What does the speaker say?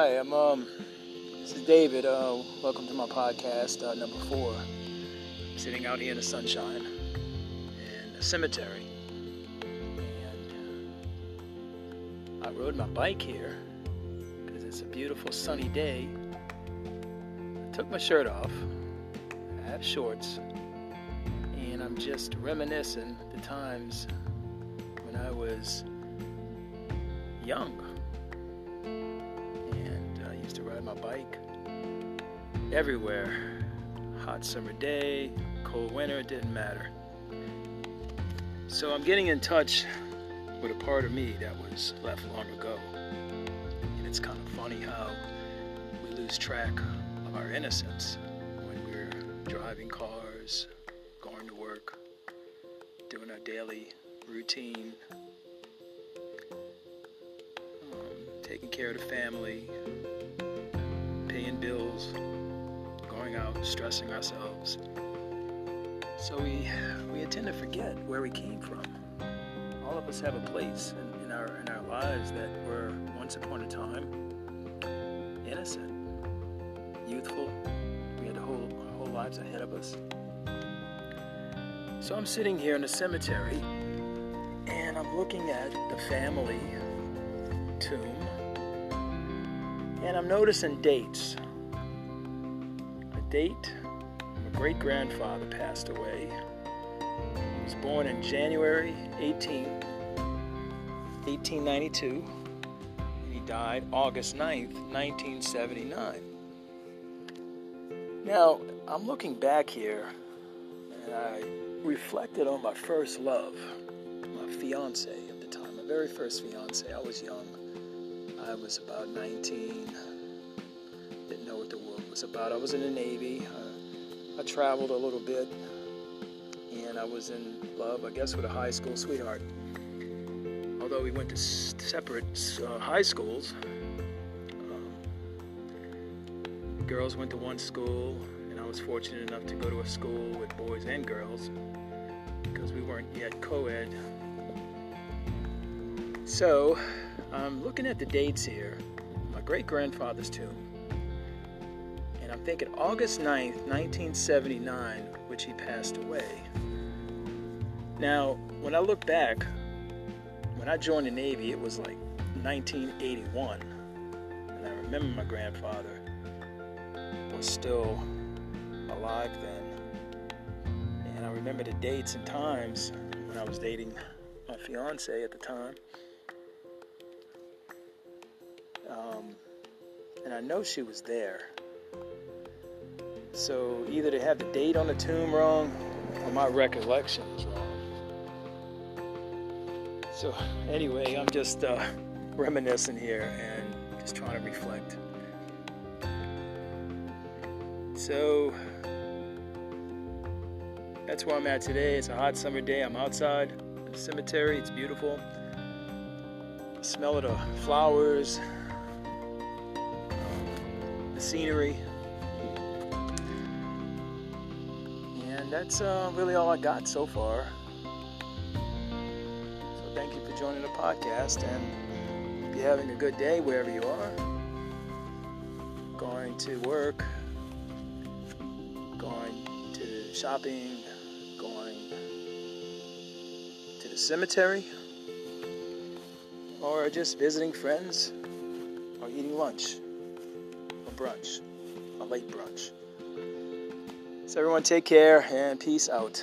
Hi, I'm um. This is David. Uh, welcome to my podcast uh, number four. I'm sitting out here in the sunshine in a cemetery, and uh, I rode my bike here because it's a beautiful sunny day. I took my shirt off. I have shorts, and I'm just reminiscing the times when I was young my bike everywhere. Hot summer day, cold winter, it didn't matter. So I'm getting in touch with a part of me that was left long ago. And it's kind of funny how we lose track of our innocence when we're driving cars, going to work, doing our daily routine, um, taking care of the family, paying bills, going out, stressing ourselves. So we we tend to forget where we came from. All of us have a place in, in our in our lives that were once upon a time innocent, youthful. We had whole whole lives ahead of us. So I'm sitting here in the cemetery and I'm looking at the family tomb and I'm noticing dates. A date, my great grandfather passed away. He was born in January 18, 1892, and he died August 9th, 1979. Now, I'm looking back here and I reflected on my first love, my fiance at the time, my very first fiance. I was young. I was about 19. Didn't know what the world was about. I was in the Navy. Uh, I traveled a little bit. And I was in love, I guess, with a high school sweetheart. Although we went to separate uh, high schools, um, girls went to one school, and I was fortunate enough to go to a school with boys and girls because we weren't yet co ed. So, I'm looking at the dates here, my great grandfather's tomb, and I'm thinking August 9th, 1979, which he passed away. Now, when I look back, when I joined the Navy, it was like 1981, and I remember my grandfather was still alive then. And I remember the dates and times when I was dating my fiance at the time. Um, and I know she was there. So either they have the date on the tomb wrong or my recollection is wrong. So anyway, I'm just uh, reminiscing here and just trying to reflect. So that's where I'm at today. It's a hot summer day. I'm outside the cemetery. It's beautiful. The smell of the flowers, the scenery. And that's uh, really all I got so far. So thank you for joining the podcast and you're having a good day wherever you are. Going to work, going to shopping, going to the cemetery, or just visiting friends, or eating lunch brunch, a late brunch. So, everyone, take care and peace out.